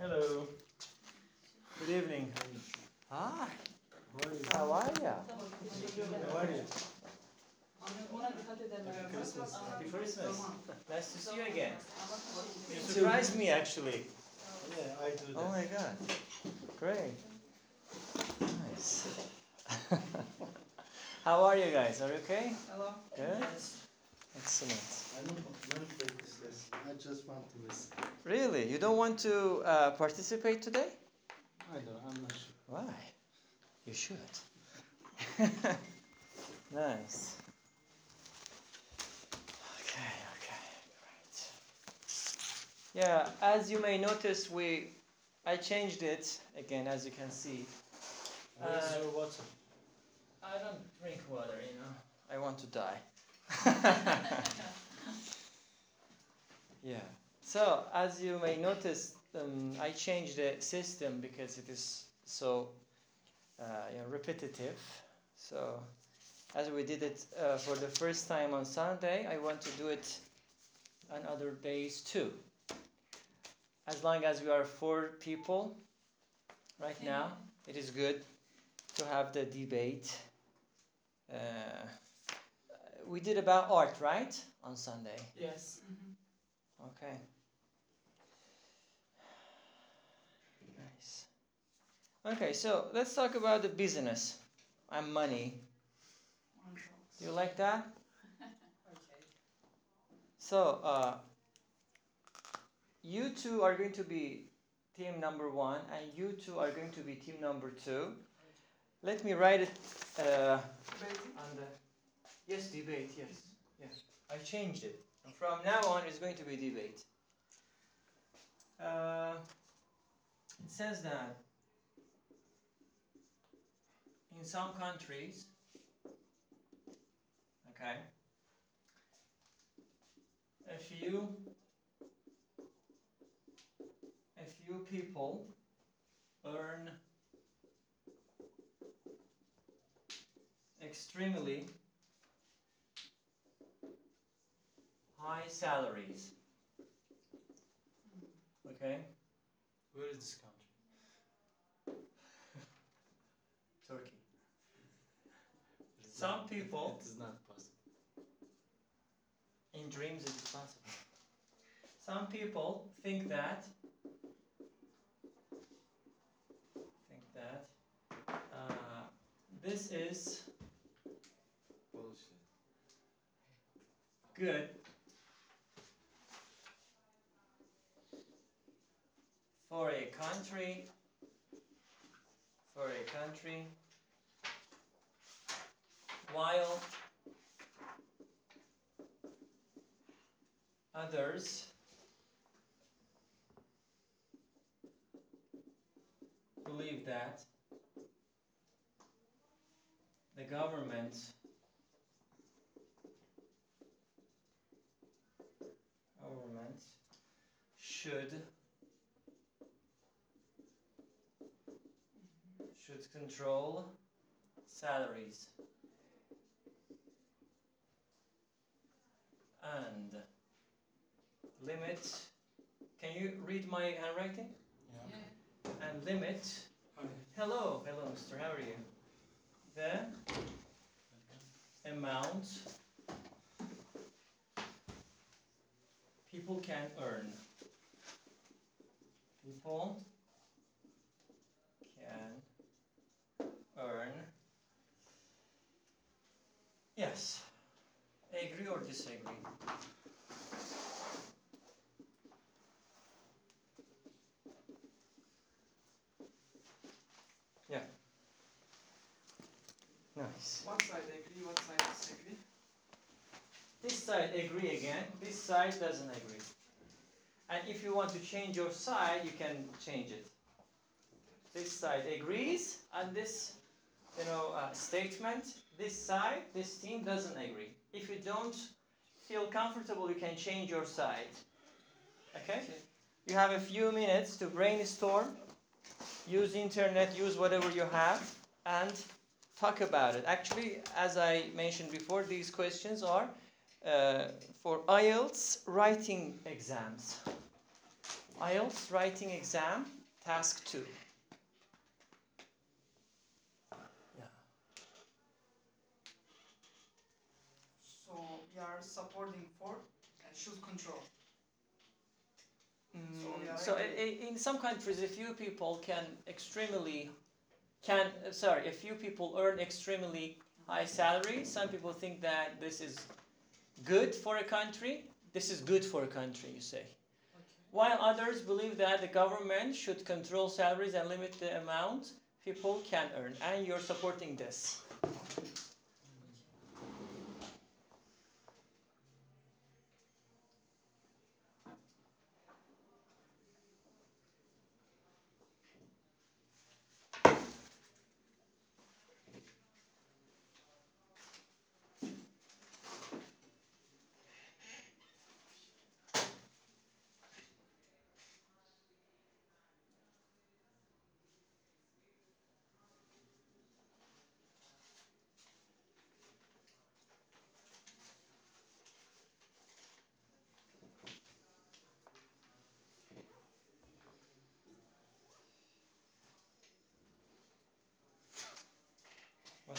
Hello. Good evening. Hi. How are you? How are you? How are you? Ona dikkat edelim. Happy Christmas. Happy Christmas. Nice to see you again. You surprised me actually. Yeah, I do that. Oh my god. Great. Nice. How are you guys? Are you okay? Hello. Good? Excellent. I don't want to practice this. I just want to listen. Really? You don't want to uh, participate today? I don't. I'm not sure. Why? You should. nice. Okay, okay, great. Yeah, as you may notice, we I changed it again, as you can see. Where's Uh, your water? I don't drink water, you know. I want to die. yeah. So, as you may notice, um, I changed the system because it is so uh, you know, repetitive. So, as we did it uh, for the first time on Sunday, I want to do it on other days too. As long as we are four people right now, it is good to have the debate. Uh, we did about art, right? On Sunday. Yes. Okay. Nice. Okay, so let's talk about the business and money. Do you like that? Okay. So, uh, you two are going to be team number one, and you two are going to be team number two. Let me write it uh, on the. Yes, debate. Yes, yes. I changed it. From now on, it's going to be debate. Uh, it says that in some countries, okay, a few, a few people earn extremely high salaries. Okay, Where is this country? Turkey. Some not- people- It is not possible. In dreams, it is possible. Some people think that think that uh, this is Bullshit. good for a country for a country while others believe that the government government should should control salaries and limit can you read my handwriting Yeah. Yeah. and limit Hi. hello hello mister how are you the amount people can earn. People can earn. Yes. Agree or disagree? Yeah. Nice. One side agree, one side disagree. This side agree again, this side doesn't agree. And if you want to change your side, you can change it. This side agrees, and this, you know, uh, statement, this side, this team doesn't agree. If you don't feel comfortable, you can change your side. Okay? You have a few minutes to brainstorm, use internet, use whatever you have, and talk about it. Actually, as I mentioned before, these questions are uh, for IELTS writing exams. IELTS writing exam, task two. Yeah. So we are supporting for and should control. So Mm, so i- agree. i- in some countries, a few people can extremely can uh, sorry, a few people earn extremely high salary. Some people think that this is good for a country. This is good for a country, you say. Okay. While others believe that the government should control salaries and limit the amount people can earn, and you're supporting this.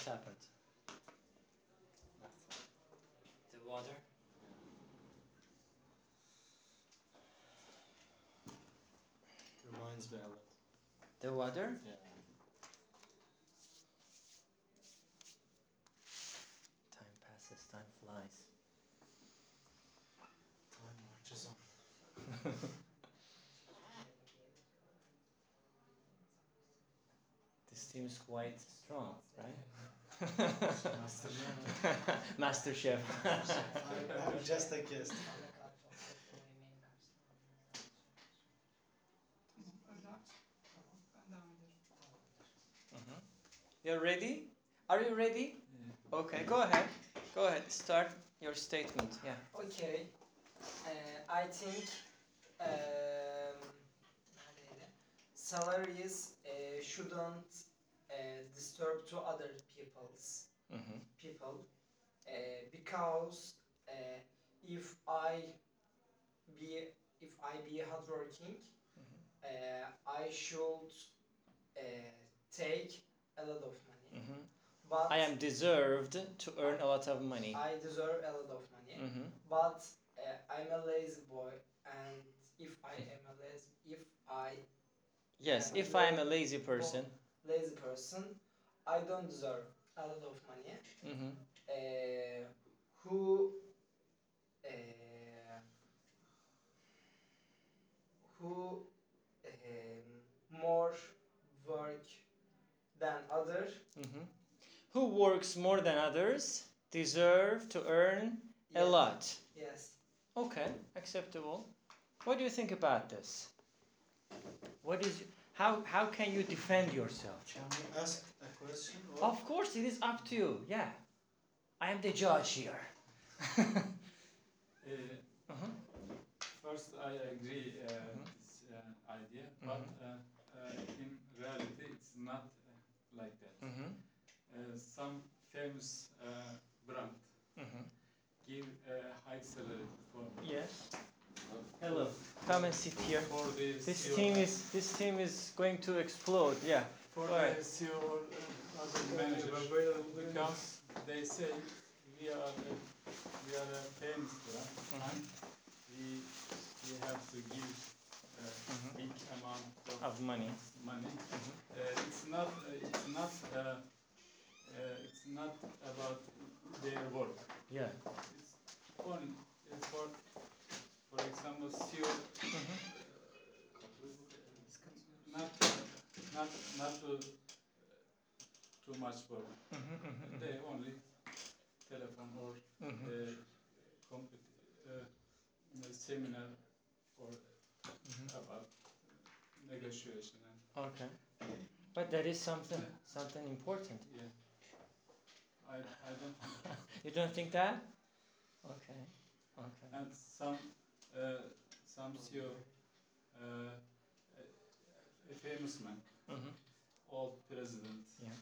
What happened? The water? Reminds me a lot. The water? Yeah. Time passes, time flies. Time marches on. This team is quite strong, right? Master Chef. Master Chef. I, I'm just a guest. Öyle. Ben devam ederim. Mhm. You're ready? Are you ready? Okay, go ahead. Go ahead. Start your statement. Yeah. Okay. Uh, I think um, salaries uh, shouldn't uh, disturb to other people's Mm-hmm. people uh, because uh, if I be if I be hardworking, uh, I should uh, take a lot of money. Mm-hmm. But I am deserved to earn a lot of money. I deserve a lot of money. Mm-hmm. but uh, I'm a lazy boy, and if I am a lazy, if I Yes, if I am a lazy person. Lazy person, I don't deserve a lot of money. Mm-hmm. Uh, who uh, who um, more work than others. Mm-hmm. Who works more than others deserve to earn a lot. Yes. Okay, acceptable. What do you think about this? What is how how can you defend yourself? Can we ask a question? Or Of course, it is up to you. Yeah, I am the judge here. Uh, Uh-huh. First, I agree uh, Mhm. this uh, idea, but Mhm. uh, uh, in reality, it's not uh, like that. Mm-hmm. Uh, some famous uh, brand Mm-hmm. give a high salary for Yes. Hello. Come and sit here. for This team is this team is going to explode. Yeah. for ahead. the CEO uh, other managers because they say we are a, we are a brand Mhm. we we have to give a Mhm. big amount of Of money. money. Mhm. Uh, it's not. Uh, it's not. Uh, uh, it's not about their work. Yeah. It's only uh, for, for example, CEO. Mhm. Not, not, not too, too much work. Mhm, mhm, They only telephone or mhm, mhm. uh, compet, uh, seminar for Mhm. about negotiation and Okay. But that is something something important. yeah. I, I don't. You don't think that? Okay. Okay. And some some CEO, uh, a famous man, Mhm. old president, Yeah.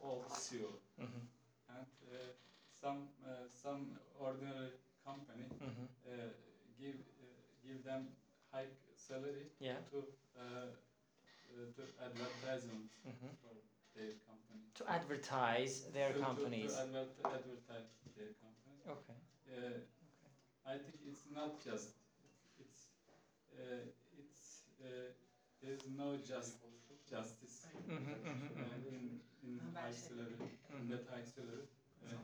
old CEO, Mhm. and uh, some uh, some ordinary company Mhm. uh, give uh, give them high salary Yeah. to uh, uh, to advertisement hmm for their company. To advertise their To- to- companies. To, advert- advertise their company. Okay. Uh, I think it's not just. It's uh, it's uh, there is no just justice uh, in in high salary in that high salary. Uh,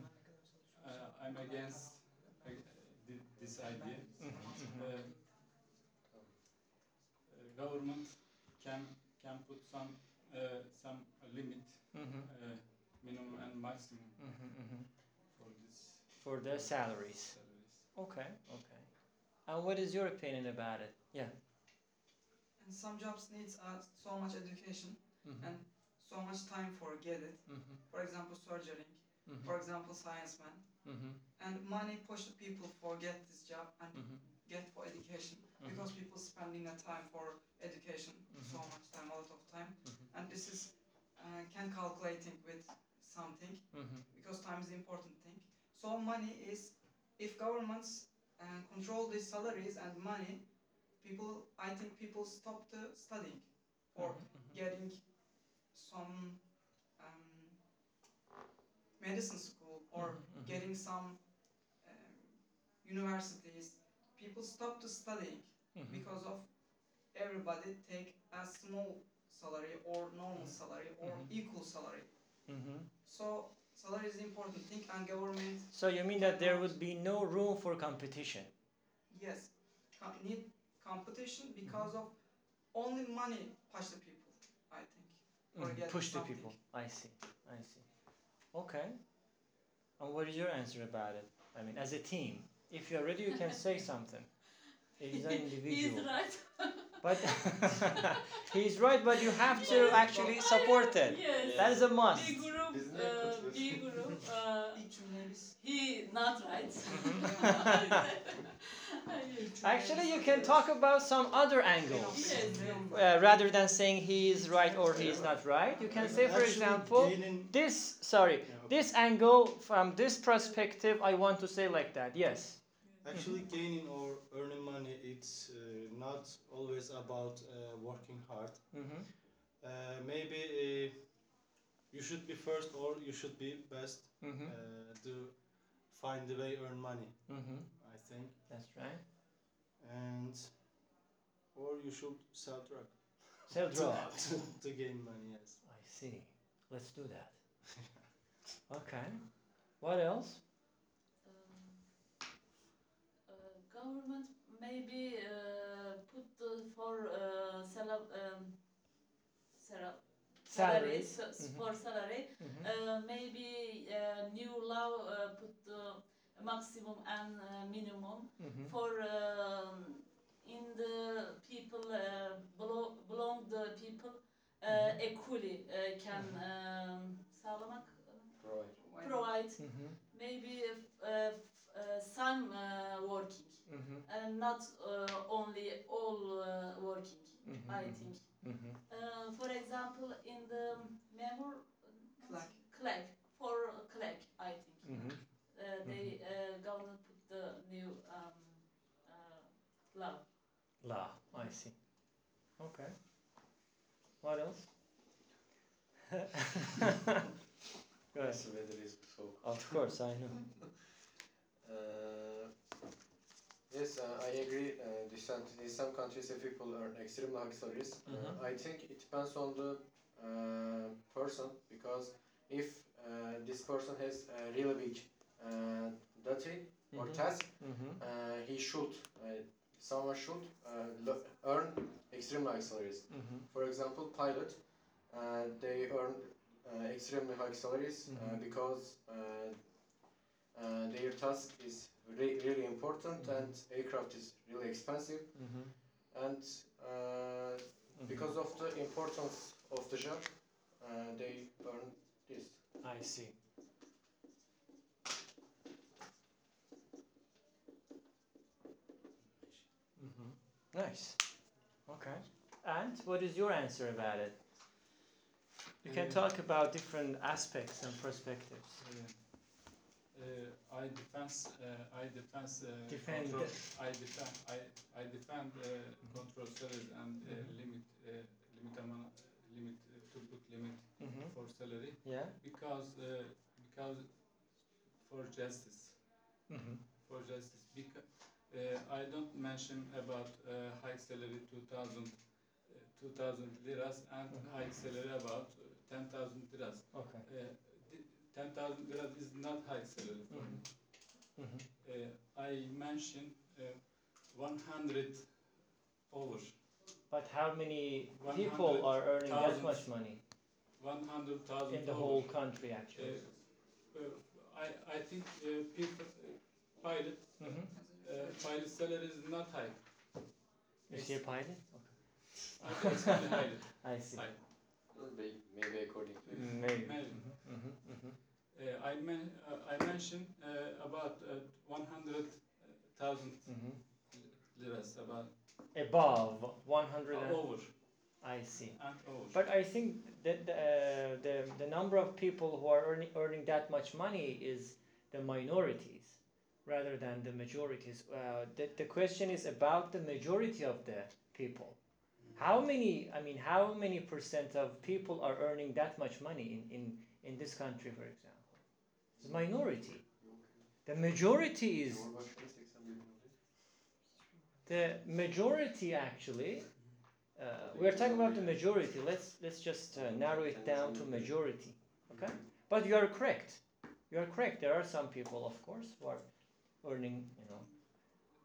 uh, I'm against uh, this idea. Uh, government can can put some uh, some limit, minimum and maximum for this For their salaries. Okay, okay. And what is your opinion about it? Yeah. And some jobs needs uh, so much education Mhm, and so much time for get it. mhm, For example, surgery. mhm, For example, science man. mhm, And money push people for get this job and mhm, get for education mhm, because people spending a time for education so much time, a lot of time, and this is uh, can calculating with something because time is important thing. So money is if governments uh, control these salaries and money, people I think people stop the studying or mhm, mhm. getting some um, medicine school or Mhm, mhm. getting some um, universities. People stop the studying Mhm. because of everybody take a small salary or normal salary or equal salary. So salary is the important thing and government So you mean that there would be no room for competition? yes co- need competition because of only money push the people I think. Or Mhm, Push the people. I see. I see. Okay. And what is your answer about it? I mean, as a team, if you're ready, you can say something. He's an individual. He's right. But he's right, but you have to actually support it. Yes. That is a must. B group, uh, yapıyoruz? B uh, İlk cümlemiz he not right. Actually, you can talk about some other angles. Yes. Uh, rather than saying he is right or he is not right, you can say, for Actually, example, gaining- this, sorry, this angle from this perspective, I want to say like that. Yes. Actually, gaining or earning money, it's uh, not always about uh, working hard. Mm-hmm. Uh, maybe uh, you should be first or you should be best Mm-hmm. uh, to find the way earn money. Mm-hmm. I think, That's right. and or you should sell drug Sell to, drugs. to, to gain money. Yes. I see. Let's do that. Okay. What else? Um, uh, government maybe uh, put the, for uh, sal- um, sal- salary, Salaries. s- Mhm. for salary. Mhm. Uh, maybe uh, new law uh, put the maximum and uh, minimum Mhm. for um, in the people uh, belo- belong the people uh, Mhm. equally uh, can Mhm. um, sağlamak Provide. provide Mhm. maybe if, uh, f- uh, some uh, working Mhm. and not uh, only all uh, working Mhm. I Mhm. think Mhm. uh, for example in the memor Clerk. clerk for clerk I think Mhm. uh, they uh, government put the new um, uh, law Law. I see. Okay. What else? Go ahead. The weather is so Of course, I know. Uh, yes, uh, I agree. Uh, in some countries, if people earn extremely high salaries, uh, Mhm. I think it depends on the uh, person because if uh, this person has a really big uh, duty or Mhm. task, Mhm. uh, he should, uh, someone should uh, earn extremely high salaries. Mhm. For example, pilot, uh, they earn uh, extremely high salaries uh, Mhm. because uh, their task is re- really important Mhm. and aircraft is really expensive Mhm. and uh, Mhm. because of the importance of the job, uh, they earn this. I see. Mhm. Nice. Okay. And what is your answer about it? You can talk about different aspects and perspectives. Uh, uh, I defense, uh, I defense, uh, Defend. control, I defend, I, I defend uh, control salaries and uh, Mhm. limit, uh, limit amount, limit uh, to put limit Mm-hmm. for salary Yeah. because uh, because for justice, Mm-hmm. for justice. Because uh, I don't mention about uh, high salary 2,000, uh, 2,000 liras and Mhm. high salary about uh, 10,000 liras. Okay. Uh, the 10,000 liras is not high salary for me. Mm-hmm. Uh, I mentioned uh, 100 over, But how many 100,000 people are earning that much money 100,000 in the over. whole country, Uh, actually? uh, I, I think uh, people, uh, pilot, Mm-hmm. uh, pilot salary is not high. Is he a pilot? High. I see. high. Maybe, maybe according to Maybe. Maybe. Mm-hmm. Mm-hmm. Uh, I, men- uh, I mentioned uh, about uh, 100,000 Mm-hmm. liras, about Above 100. uh, and- over I see. But I think that the, uh, the, the number of people who are earning, earning that much money is the minorities rather than the majorities. Uh, the, the question is about the majority of the people. How many, I mean, how many percent of people are earning that much money in, in, in this country, for example? Minority. The majority is, Cumhurbaşkanı 81 bin oluyor. the majority actually, uh, we're talking about the majority. Let's, let's just uh, narrow it down to majority. Okay? But you are correct. You are correct. There are some people, of course, who are earning, you know,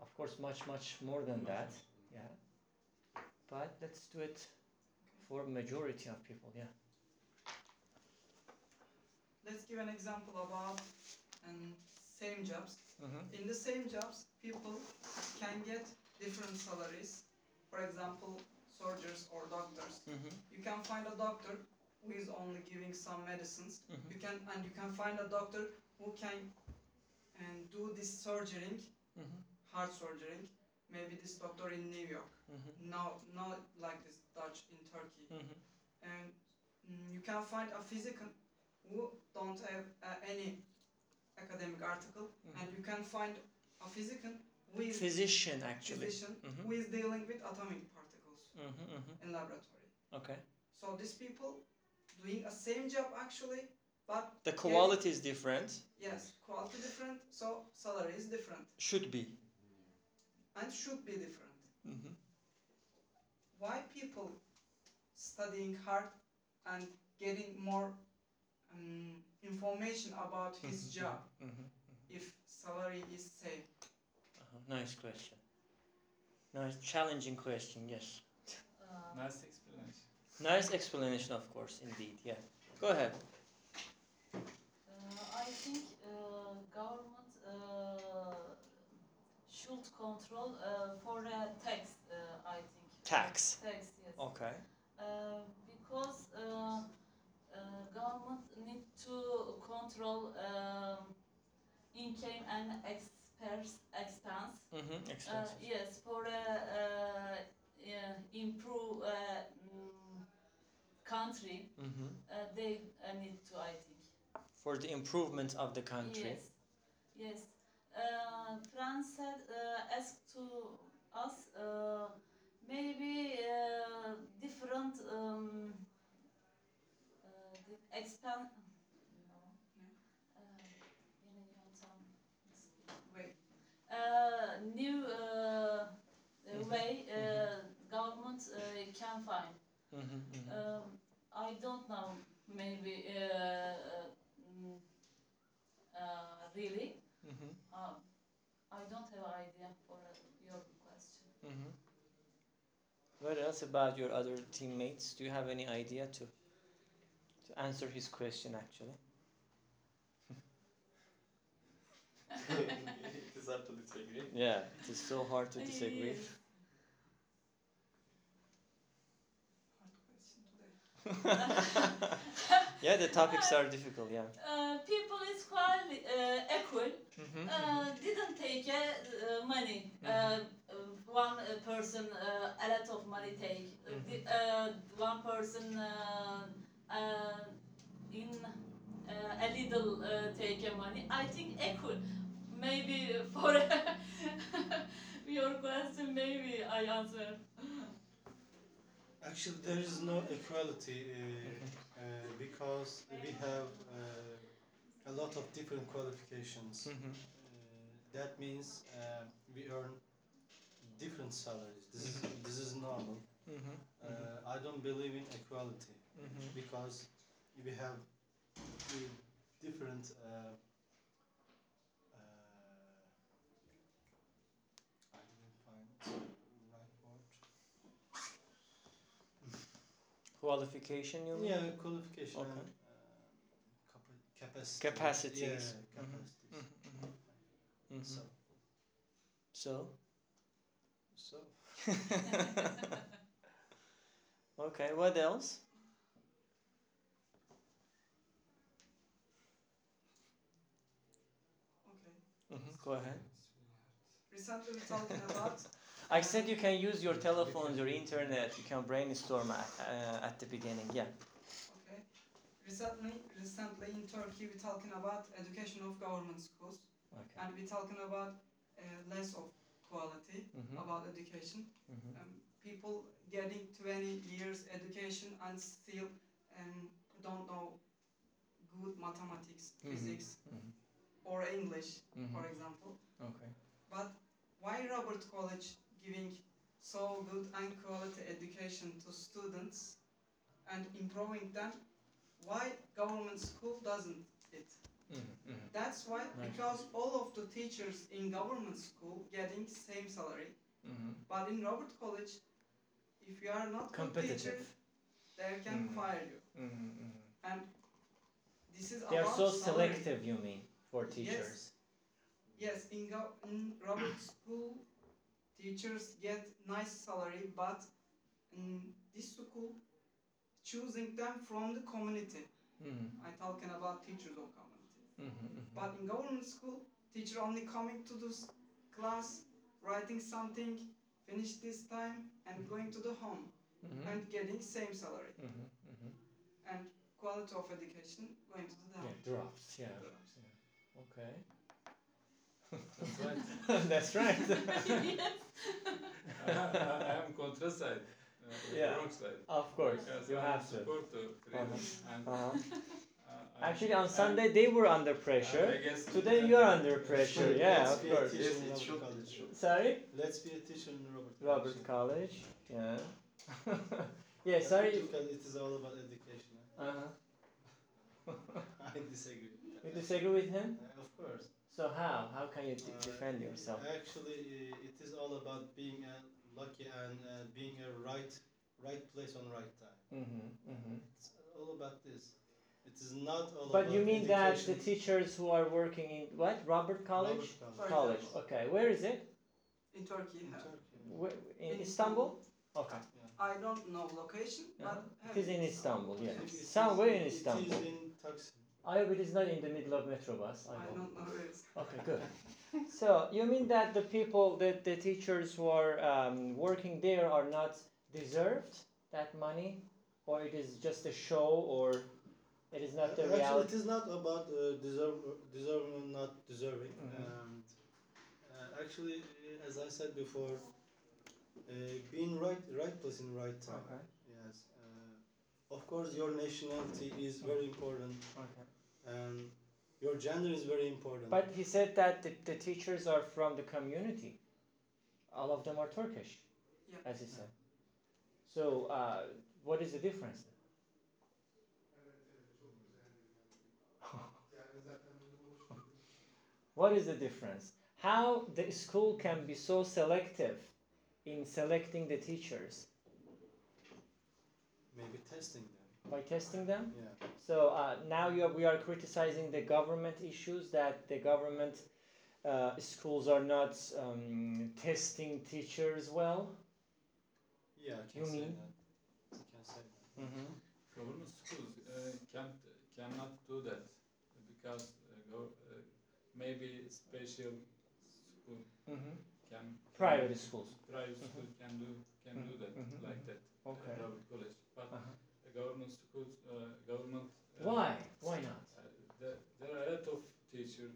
of course, much, much more than that. Yeah. But let's do it for majority of people. Yeah. Let's give an example about um, same jobs. Mm-hmm. In the same jobs, people can get different salaries. For example, soldiers or doctors. Mm-hmm. You can find a doctor who is only giving some medicines. Mhm. You can and you can find a doctor who can and do this surgery, Mm-hmm. heart surgery. Maybe this doctor in New York. Mm-hmm. Now, not like this Dutch in Turkey. Mm-hmm. and mm, you can find a physician who don't have uh, any academic article Mhm. and you can find a physician who is Physician, actually. physician Mhm. who is dealing with atomic particles Mm-hmm. Mm-hmm. in laboratory Okay. so these people doing a same job actually but The quality is different. yes quality different so salary is different Should be. and should be different Mm-hmm. why people studying hard and getting more um, information about his Mhm. job Mm-hmm. if salary is same Uh-huh. Nice question. Nice, challenging question. Yes. Uh, Nice explanation. Nice explanation, of course, indeed. Yeah. Go ahead. Uh, I think uh, government uh, should control uh, for a tax. Uh, I think Tax. Tax, yes. Okay. Uh, because uh, government need to control um, income and expense expense. Mm-hmm. Uh, yes, for uh, uh, improve uh, mm, country, mm-hmm. uh, they uh, need to. I think. For the improvement of the country. Yes, yes. Uh, France uh, asked to us uh, maybe uh, different um, expand. No. Uh. Wait. Uh, new uh, Mhm, way uh, government uh, can find. Mm-hmm. Mm-hmm. Um, I don't know. Maybe uh, uh, mm, uh, really. Mm-hmm. Um, I don't have idea for uh, your question. Mm-hmm. What else about your other teammates? Do you have any idea to to answer his question? Actually. it is hard to disagree. Yeah, it is so hard to disagree. Hard question today yeah, the topics are difficult. Yeah. Uh, people is quite uh, equal. Mm-hmm. Uh, didn't take uh, money. Uh, Mhm. uh, one uh, person uh, a lot of money take. Uh, the, uh, one person uh, in uh, a little uh, take money. I think equal. Maybe for your question, maybe I answer. Actually, there is no equality uh, uh, because we have uh, a lot of different qualifications. Uh, that means uh, we earn different salaries. This is this is normal. Uh, I don't believe in equality because we have uh, different. Uh, uh, I didn't find the right word. Qualification, you mean? Yeah, qualification Okay. and uh, capa- capacity. Capacities. Yeah, Mhm. capacities. Mhm. So, So. so okay, what else? Okay. Mhm, Go ahead. Recently we're talking about I said you can use your telephones your internet. You can brainstorm at, uh, at the beginning. Yeah. okay. Recently recently in Turkey we're talking about education of government schools Okay. and we're talking about uh, less of quality Mhm. about education. Mhm. Um, people getting 20 years education and still um, don't know good mathematics, Mhm. physics, Mhm. Or English, for Mhm. example. Okay. But why Robert College giving so good and quality education to students and improving them? Why government school doesn't it? Mhm. Mhm. That's why Right. because all of the teachers in government school getting same salary, Mhm. but in Robert College, if you are not good teacher, they can Mhm. fire you. Mhm. Mhm. And this is They are so salary. selective. You mean for teachers? Yes, in, go- in Robert school, teachers get nice salary, but in this school, choosing them from the community. Mhm. I talking about teachers of community. Mhm. Mhm. But in government school, teacher only coming to this class, writing something, finish this time, and going to the home Mhm. and getting same salary. Mhm. Mhm. And quality of education going to the down. Yeah, drops. Yeah. Drops. Yeah. Okay. That's right. That's right. yes. I, I, I am contra side. Uh, Yeah. Wrong side. of course, Yes, you I have to. support the Uh-huh. uh, Actually, on I- Sunday they were under I pressure. guess Today you are under pressure. Yeah, of course. teacher Yes, in it should- Sorry, Let's be a teacher in Robert. Robert College. College. Yeah. yeah. Sorry. Because it is all about education. Uh huh. I disagree. With You disagree with him? Uh, of course. So how? How can you d- Uh, defend yourself? Actually, it is all about being uh, lucky and uh, being a right, right place on right time. Mm-hmm, mm-hmm. It's all about this. It is not all about But you mean that the teachers who are working in what Robert College? Robert For College. Okay. Where is it? In Turkey, In Turkey. Where, in In Istanbul? Okay. I don't know location, Yeah. but It is in Istanbul. Yeah. It is- Somewhere in Istanbul. is in Taksim. I hope it is not in the middle of Metrobus. I I don't know where it's. Okay, good. so you mean that the people, the, the teachers who are um, working there are not deserved that money, or it is just a show, or it is not the Actually, it reality? is not about uh, deserve, deserving or not deserving. Mhm. And uh, actually, as I said before, uh, being right, right place in right time. Okay. Yes. Uh, of course, your nationality is very important, Okay. And your gender is very important. But he said that the, the teachers are from the community. All of them are Turkish, Yeah. as he said. So, uh, what is the difference? what is the difference? How the school can be so selective in selecting the teachers maybe testing them. By testing them? Yeah. So uh, now you are, we are criticizing the government issues that the government uh, schools are not um, testing teachers well. Yeah. I can You say mean? that. You can say that. Mm-hmm. Government schools uh, can't cannot do that because uh, go, uh, maybe special school Mm-hmm. can Private schools. private school can do can do that Mhm, like that. Okay. Uh, private college, but Uh-huh. Uh, government schools, government. Why? Why not? Uh, the, there are a lot of teachers.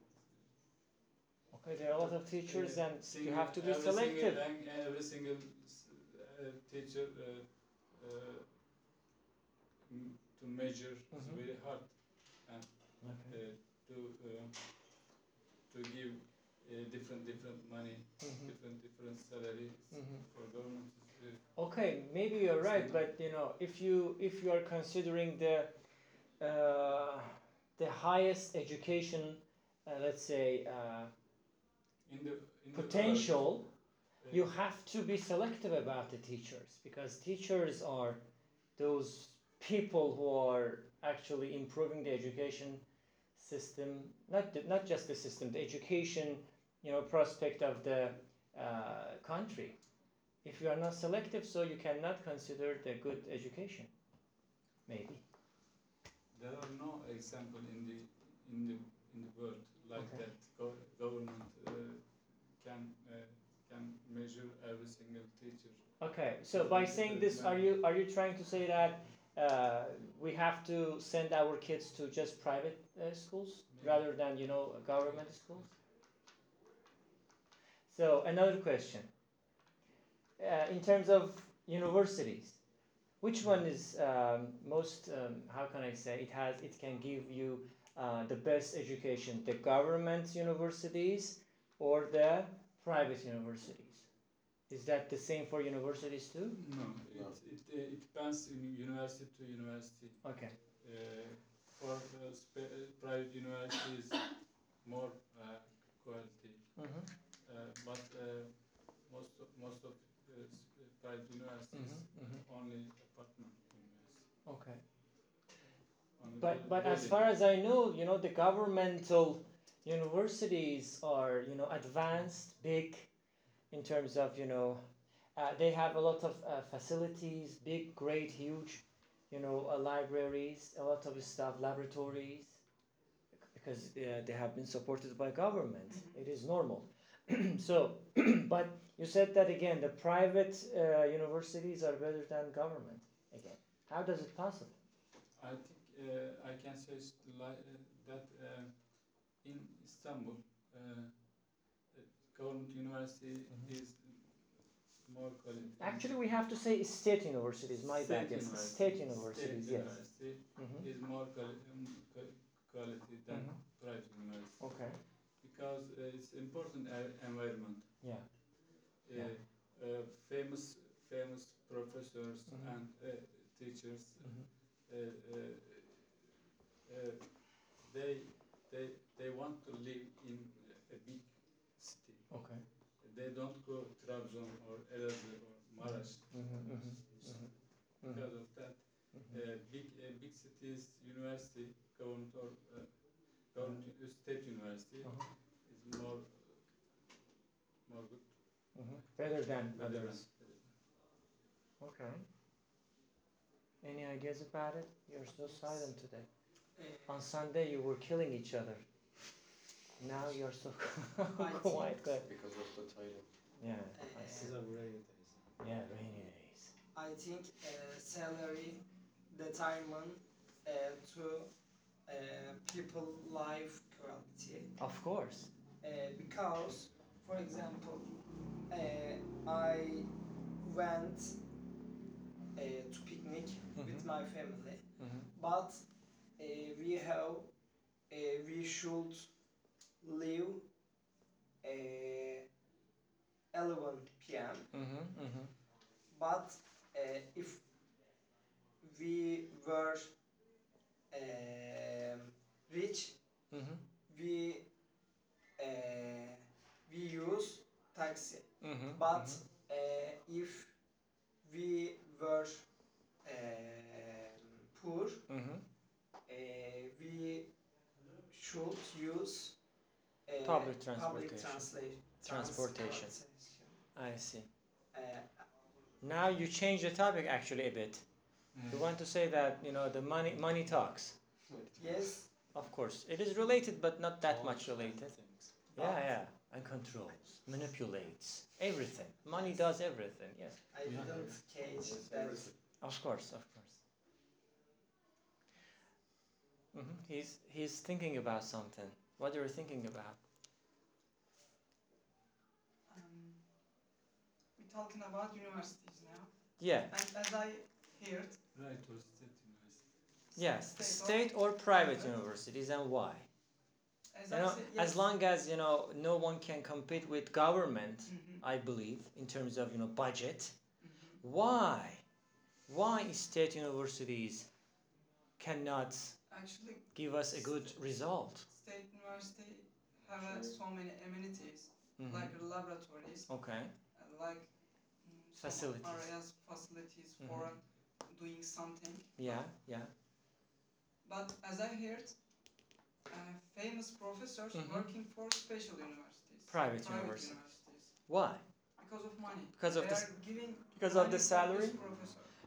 Okay, there are a lot of teachers, and single, you have to be every selective. Single, every single teacher to measure mm -hmm. is mm-hmm. very hard, and okay. to to give different different money, mm -hmm. different different salaries mm -hmm. for government. Okay, maybe you're right, but you know, if you if you are considering the uh, the highest education, uh, let's say uh, in the in potential, the you have to be selective about the teachers because teachers are those people who are actually improving the education system, not the, not just the system, the education, you know, prospect of the uh, country. If you are not selective, so you cannot consider the good education. Maybe. There are no example in the in the in the world like Okay. that. Go- government uh, can uh, can measure every single teacher. Okay, so by saying this, are you are you trying to say that uh, we have to send our kids to just private uh, schools rather than you know government schools? So another question. Uh, in terms of universities, which one is um, most? Um, how can I say it has? It can give you uh, the best education: the government universities or the private universities. Is that the same for universities too? No, No. it it, it depends in university to university. Okay. Uh, for uh, private universities, more uh, quality. Mm-hmm. Uh, but uh, most of, most of s- private universities Mm-hmm. only apartment university. Okay. Only But buil- but as far as I know, you know, the governmental universities are you know advanced, big, in terms of you know, uh, they have a lot of uh, facilities, big, great, huge, you know, uh, libraries, a lot of stuff, laboratories, because uh, they have been supported by government. It is normal. so, but you said that again, the private uh, universities are better than government. Again, how does it possible? I think uh, I can say uh, that uh, in Istanbul, uh, uh, government university Mhm. is more quality. Actually, we have to say state universities. My bad. State Yes, university. state universities. State yes. university hmm is more quali- um, quality than Mhm. private university Okay. Because uh, it's important e- environment. Yeah. Uh, Yeah. uh, famous famous professors Mhm. and uh, teachers uh, uh, uh, they they they want to live in a big city. Okay. They don't go Trabzon or Elazığ or Maraş. Mm-hmm, mm-hmm, Because of that, uh, big uh, big cities university, government or uh, government u- state university Uh-huh. More more good. Better than better others. than- Okay. Any ideas about it? You're so silent today. On Sunday, you were killing each other. Now you're so quiet. Good. because of the title. Yeah. I Uh, see. These are rainy days. Yeah, rainy days. I think uh, salary determine uh, to uh, people life quality Of course. Uh, because, for example, uh, I went uh, to picnic with Mhm. my family, Mhm. but uh, we have uh, we should leave uh, 11 p.m. Mm-hmm, mm-hmm. But uh, if we were um, rich, Mm-hmm. we uh, we use taxi. Mm-hmm. But uh, if we were um, poor, Mm-hmm. uh, we should use uh, Public public transportation. transla- Transportation. transportation. I see. Uh, Now you change the topic actually a bit. You want to say that you know the money money talks. yes, Of course, it is related, but not that much related. Yeah, yeah. And controls, manipulates everything. Money does everything. Yes. I don't change that. Of course, of course. Mm -hmm. He's he's thinking about something. What are you thinking about? Um, we're talking about universities now. Yeah. And as I heard. Right or state universities. Yes, state, state or, or private universities, and why? As You know, said, as long as you know no one can compete with government, Mhm, I believe, in terms of you know budget. mhm. Why? Why state universities cannot Actually, give us a good result? state university have uh, so many amenities Mhm. like laboratories Okay. and like mm, Facilities. areas facilities for Mhm. uh, doing something. Yeah. Yeah. But as I heard, uh, famous professors Mhm. working for special universities, Private universities. universities, Why? because of money. Because of the because of the salary?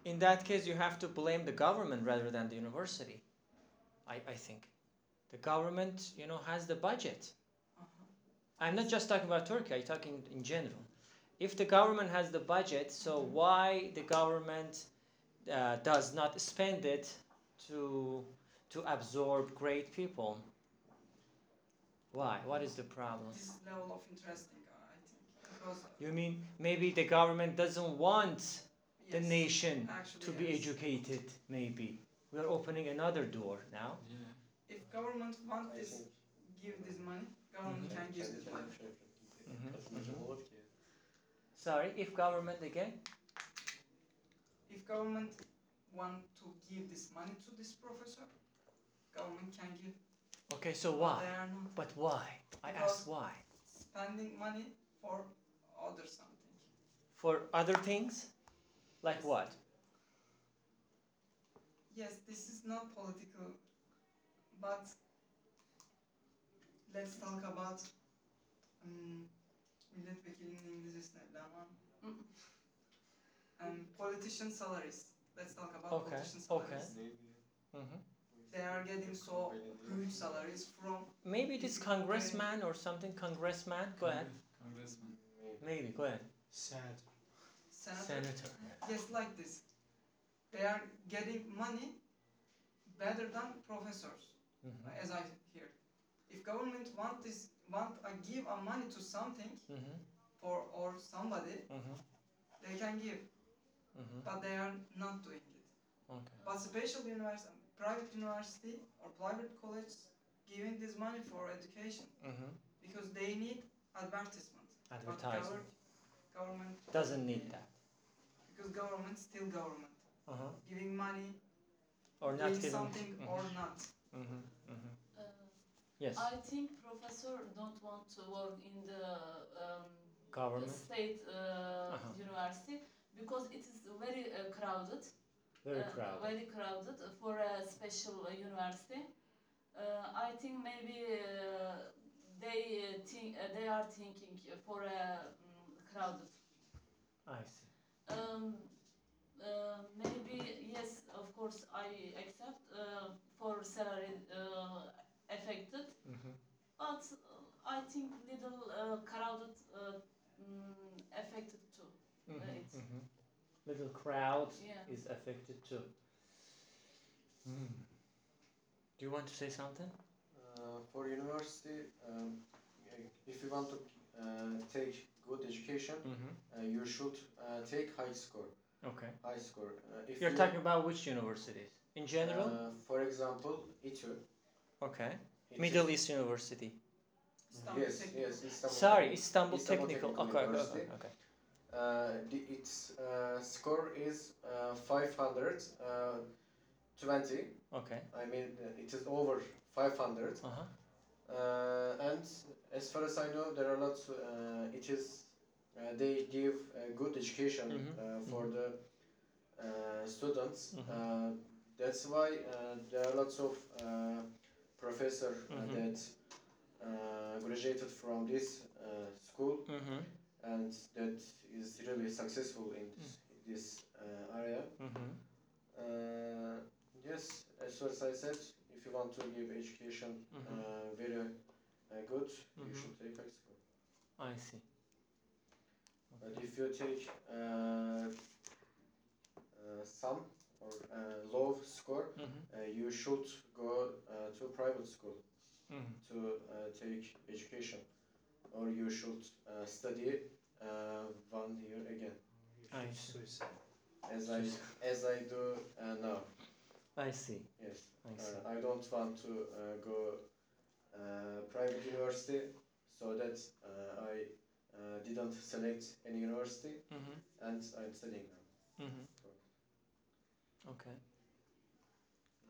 In that case, you have to blame the government rather than the university. I, I think. The government, you know, has the budget. Uh-huh. I'm not just talking about Turkey, I'm talking in general. If the government has the budget, so why the government uh, does not spend it to, to absorb great people? Why? What is the problem? This level of interesting, uh, I think, because You mean maybe the government doesn't want the nation actually, to be yes. educated, maybe? We're opening another door now. Yeah. If government want this, give this money, government Mhm. can give this money. Mhm, Sorry, if government again? If government want to give this money to this professor, government can give. Okay, so why? They are not But why? I Because- asked why. spending money for other something. For other things? Like what? Yes, this is not political, but let's talk about um, milletvekilinin İngilizcesi neydi ama um, politician salaries. Let's talk about Okay, politician okay. salaries. Mhm. They are getting so huge salaries from Maybe this congressman or something, congressman? Go ahead. Congressman. Maybe, go ahead. Senator. senator. Senator. Yes, like this. They are getting money better than professors, Mhm, as I hear. If government want this, want uh, give a money to something mhm, for or somebody, mhm, they can give, mhm. but they are not doing it. Okay. But special university, private university or private college giving this money for education Mhm. because they need advertisement. Advertisement. gover- government Doesn't need that. because government still government Uh-huh. giving money Or not giving. something Mhm, or not. mhm, mhm. Uh, Yes. I think professor don't want to work in the um, Government. state uh, Uh-huh. university because it is very uh, crowded. Very uh, crowded. Very crowded for a special uh, university. Uh, I think maybe uh, they uh, think uh, they are thinking for a um, crowded. I see. Um, uh, maybe yes, of course I accept uh, for salary uh, affected, Mhm. but uh, I think little uh, crowded uh, mm, affected too. Mhm, Right. mhm. Little crowd Yeah. is affected too. Mm. Do you want to say something? Uh, for university, um, if you want to uh, take good education, Mm-hmm. uh, you should uh, take high score. Okay. High score. Uh, if You're you, talking about which universities? In general? Uh, for example, ITÜ. okay. ITÜ. Middle East University. Istanbul Yes, Technical. yes, Istanbul. Sorry, Istanbul, Istanbul Technical. Technical Okay, okay, okay, okay. The, its uh, score is uh, 520. Okay. I mean, uh, it is over 500. Uh-huh. Uh, and as far as I know, there are lots. Uh, it is uh, they give a good education Mhm, uh, for mhm. the uh, students. Mhm. Uh, that's why uh, there are lots of uh, professor uh, Mhm. that uh, graduated from this uh, school Mm-hmm. And that is really successful in this, this uh, area. Mm-hmm. Uh, yes, as far as I said, if you want to give education Mhm. uh, very uh, good, Mhm. you should take high school. I see. But if you take uh, uh, some or uh, low score, Mm-hmm. uh, you should go uh, to private school Mm-hmm. to uh, take education, or you should uh, study uh, one year again, I see. as I as I do uh, now. I see. Yes, I see. uh, I don't want to uh, go uh, private university, so that uh, I uh, didn't select any university, Mm-hmm. and I'm studying now. Mm-hmm. Okay.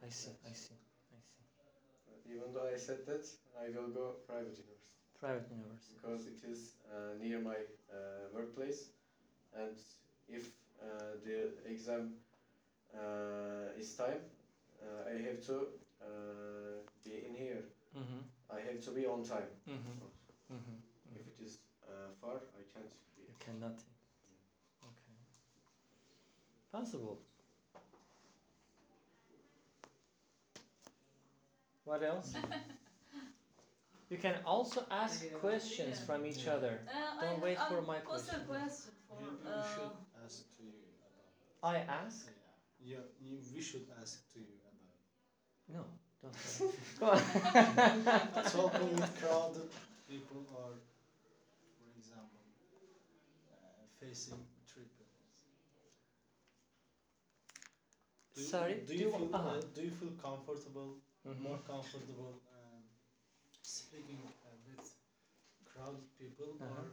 I see. I see. I see. Uh, even though I said that, I will go private university. Private university. because it is uh, near my uh, workplace and if uh, the exam uh, is time uh, I have to uh, be in here Mm-hmm. I have to be on time Mm-hmm. Mm-hmm. if it is uh, far I can't be You cannot. Okay. Possible. What else? you can also ask Yeah. questions Yeah. from each Yeah. other. Uh, Don't I, wait for my question. question for. You, you uh, should ask to you about. I ask? Yeah. You, you, we should ask to you about. No, don't. worry. Go on. Talking with crowded people or, for example, uh, facing triples. Do you- Sorry, Do do you, you- feel uh-huh. uh, do you feel comfortable, Mhm. more comfortable um, speaking uh, with crowded people Uh-huh. or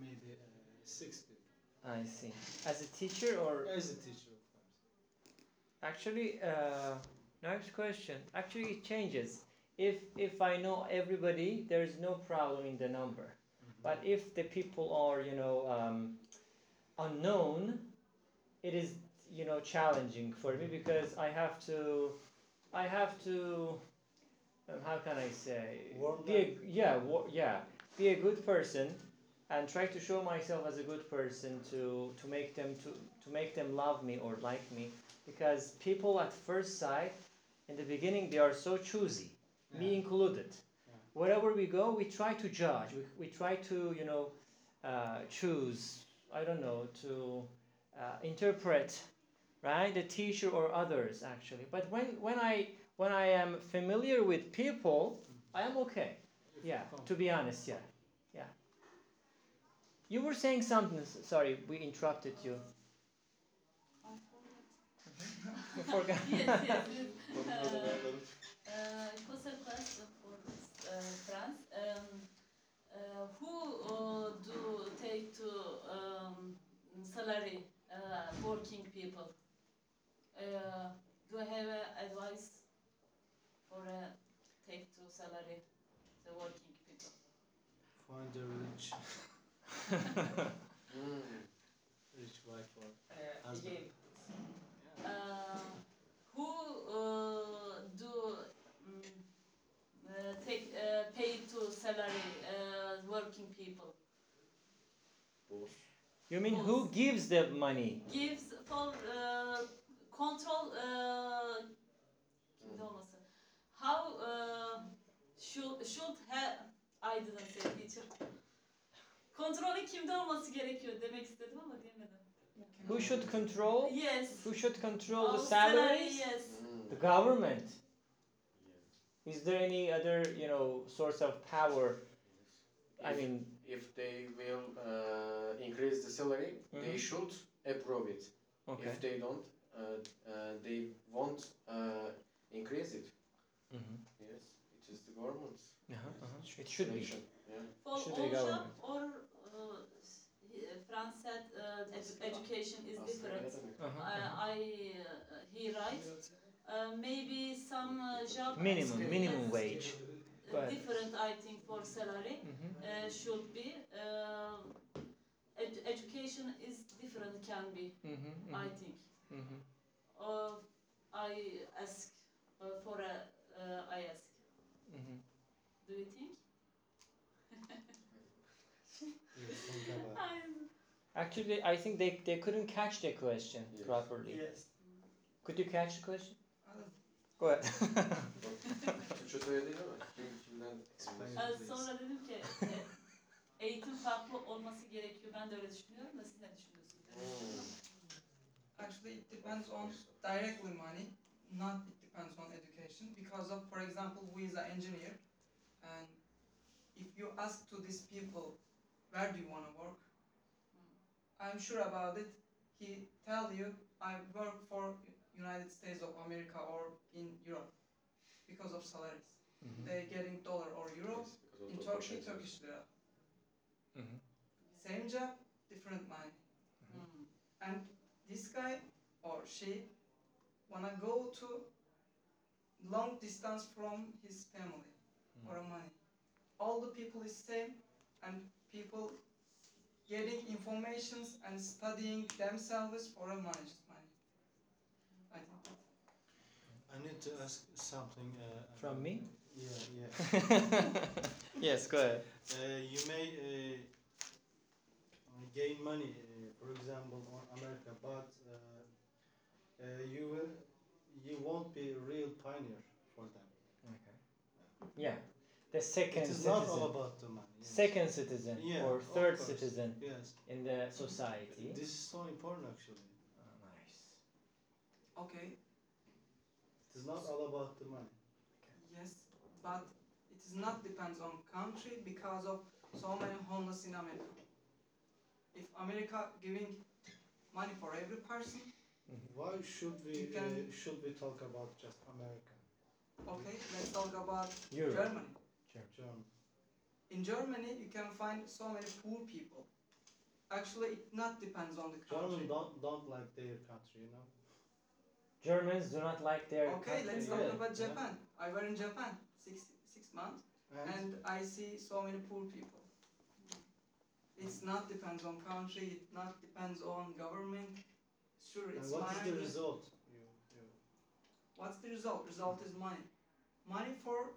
maybe uh, six people? I see. As a teacher or As a teacher, of course. Actually, uh, next question. Actually, it changes. If if I know everybody, there is no problem in the number. But if the people are, you know, um, unknown, it is, you know, challenging for me because I have to, I have to, um, how can I say, Warm be a, yeah, yeah, be a good person, and try to show myself as a good person to to make them to to make them love me or like me because people at first sight, in the beginning, they are so choosy, me included. Yeah. Wherever we go, we try to judge. We, we try to, you know, uh, choose. I don't know to uh, interpret, right? The teacher or others actually. But when when I when I am familiar with people, I am okay. Yeah. To be honest, yeah, yeah. You were saying something. Sorry, we interrupted you. I forgot. You forgot. yes, yes, yes. Uh, uh, it was a question for uh, France. Um, uh, who uh, do take to um, salary uh, working people? Uh, do I have uh, advice for uh, take to salary the working people? find a rich, Mm. rich wife or Uh, Husband. again, Uh, who uh, do mm, uh, take uh, pay to salary uh, working people? Both. You mean who gives the money? Gives for uh, control uh, kimde olması? How uh, should should have I didn't say teacher. Kontrolün kimde olması gerekiyor demek istedim ama diyemedim. Who should control? Yes. Who should control the Our salary, salaries? Yes. The Mm. government. Is there any other, you know, source of power? I If- mean, if they will uh, increase the salary, they Mhm. should approve it. okay. If they don't, uh, uh, they won't uh, increase it. Mhm. Yes, it is the government's Uh-huh, uh-huh. It should be. decision. Yeah. For Should be all government. job or uh, France said uh, edu- education is different. Uh-huh, I, uh-huh. I uh, he writes uh, maybe some uh, job Minimum, minimum wage. uh, Go ahead. different I think for salary Mhm. uh, should be uh, ed- education is different can be Mhm, I mhm, think. mhm. Uh, I ask uh, for a uh, I ask. Mhm. Do you think? I'm- Actually, I think they, they couldn't catch the question Yes. properly. Yes. Could you catch the question? Go ahead. Türkçe söyledin ama kim kimden? Explain. Ee, Please. sonra dedim ki e, eğitim farklı olması gerekiyor. Ben de öyle düşünüyorum da siz ne düşünüyorsunuz? Mm. Actually, it depends on directly money, not depends on education. Because of, for example, we is an engineer, and if you ask to these people where do you want to work? I'm sure about it. He tell you I work for United States of America or in Europe because of salaries. Mhm. They getting dollar or euro. Yes, In the Turkey. Turkish lira. Mhm. Same job, different money. Mm. And this guy or she wanna go to long distance from his family for a money. All the people is same and people getting informations and studying themselves for a money. money. I think that. I need to ask something. Uh, From me? Yeah, yeah. yes, go ahead. Uh, you may uh, gain money, uh, for example, on America, but uh, uh, you will, you won't be a real pioneer for them. Okay. Yeah, the second it is citizen, not all about the money. yes. second citizen Yeah, or third citizen Yes, in the society. this is so important actually. Oh, nice. Okay, It is not all about the money. yes, but it is not depends on country because of so many homeless in America. If America giving money for every person, Why should we uh, should we talk about just America, okay, let's talk about Europe. Germany. Germany? In Germany, you can find so many poor people. Actually, it not depends on the country. Germans don't don't like their country, you know. Germans do not like their country. Okay, country. let's Really? talk about Yeah. Japan. I were in Japan six six months, And, and I see so many poor people. It's not depends on country. It not depends on government. Sure, and it's what is money. the result? You, you, What's the result? Result is money. Money for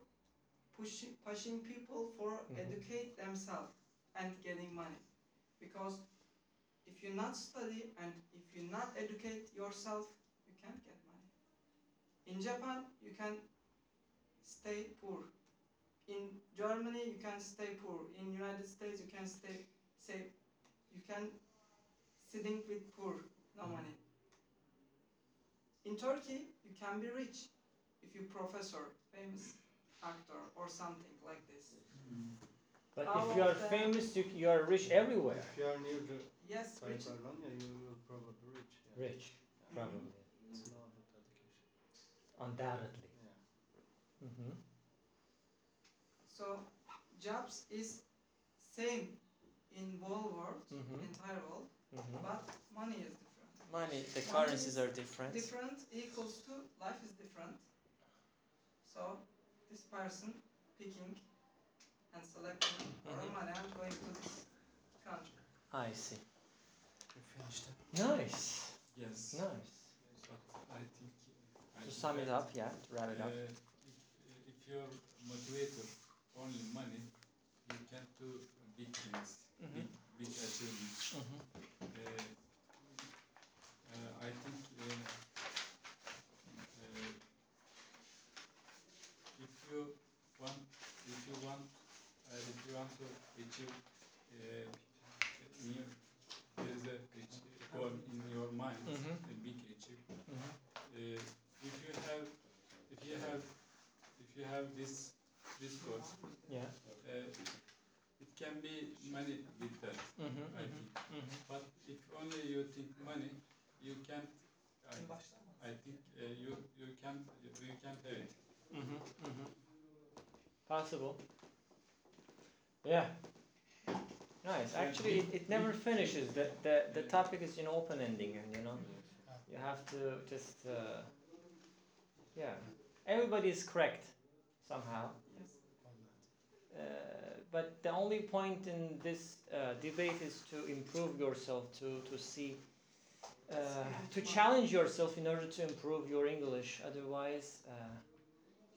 pushing pushing people for Mhm. educate themselves and getting money. Because if you not study and if you not educate yourself, you can't get money. In Japan, you can stay poor. In Germany, you can stay poor. In United States, you can stay say you can sitting with poor, no Mhm. money. In Turkey, you can be rich if you professor, famous actor or something like this. But How if you are the- famous, you, you are rich everywhere. if you are near the Yes, rich. Tayyip Erdogan, yeah, you will probably rich. Yeah. Rich, probably. It's not about education. Undoubtedly. Yeah. hmm So jobs is same in whole world, Mhm. entire world, hmm but money is different. Money, the Money currencies are different. Different equals to life is different. So this person picking and selecting for Mhm. money, I'm going to this country. I see. You finished it. Nice, Yes. nice. But I think. I To sum it up, yeah, to wrap it uh, up. if, if you're motivated only money, you can't do big things, Mhm. big, big achievements. Mhm. Uh, uh, I think uh, uh, if you want, if you want, uh, if you want to achieve, uh, your, there is a goal in your mind, Mhm. a big achieve. Mhm. Uh, if you have, if you have, if you have this, this goal, Yeah. uh, it can be money with that. Mhm. I Mhm. think. Mhm. But if only you think money, you can't. I, I think uh, you you can't you can't have it. Mhm. Mhm. Possible. Yeah. Nice. Actually, it, it never finishes. The, the the topic is an open ending, and you know, you have to just. Uh, yeah. Everybody is correct, somehow. Yes. Uh, but the only point in this uh, debate is to improve yourself, to, to see, uh, to challenge yourself in order to improve your English. Otherwise, uh,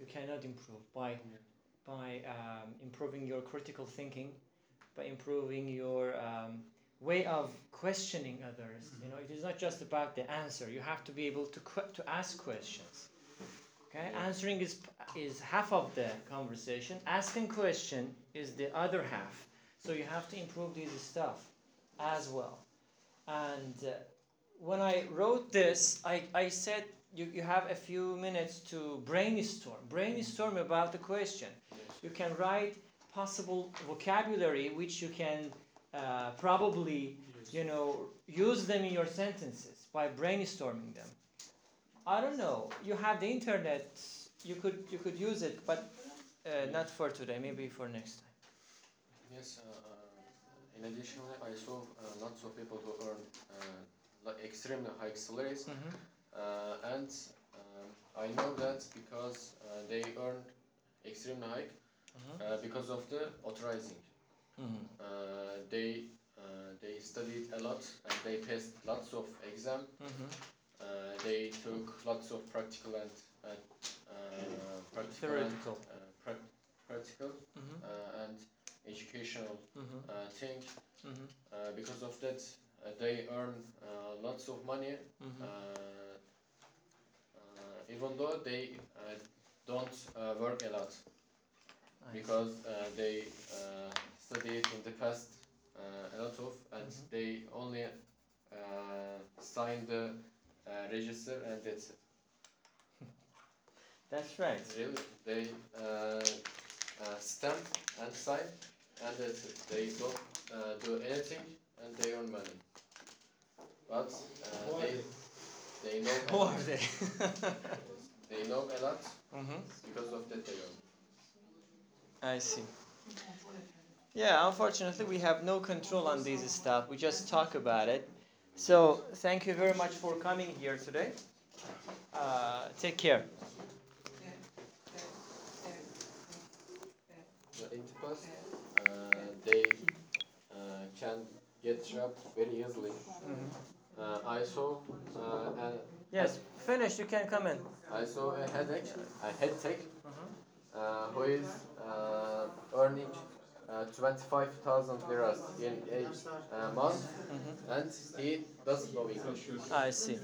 you cannot improve by, by um, improving your critical thinking, by improving your um, way of questioning others. You know, it is not just about the answer. You have to be able to to ask questions. Okay, answering is is half of the conversation. Asking question is the other half. So you have to improve this stuff as well. And uh, when I wrote this, I, I said you, you have a few minutes to brainstorm. Brainstorm about the question. You can write possible vocabulary which you can uh, probably you know use them in your sentences by brainstorming them. I don't know. You have the internet. You could you could use it, but uh, not for today. Maybe for next time. Yes, uh, uh, in addition, I saw uh, lots of people who earn uh, like extremely high salaries, uh, and um, I know that because uh, they earn extremely high uh, because of the authorizing. Mhm. Uh, they uh, they studied a lot and they passed lots of exam. Mhm. Uh, they took lots of practical and uh, uh, practical and, Theoretical. uh, prac- practical Mhm. uh, and educational thing. Mhm. Uh, because of that, they earn uh, lots of money. Uh, uh, even though they uh, don't uh, work a lot, I because uh, they uh, studied in the past uh, a lot of, and Mhm. they only uh, sign the uh, register, and that's it. That's right. Really, they uh, uh, stamp and sign, and that's it. They don't uh, do anything, and they earn money. But uh, they they know Who are they? they know a lot Mhm. because of that they earn. I see. Yeah, unfortunately, we have no control on these stuff. We just talk about it. So, thank you very much for coming here today. Uh, take care. The in the past, uh, they uh, can get trapped very easily. Uh, I saw uh, a, Yes, finish. You can come in. I saw a headache, a head tech, uh, who is uh, earning uh, 25,000 liras in a uh, month, and he doesn't know English. I see.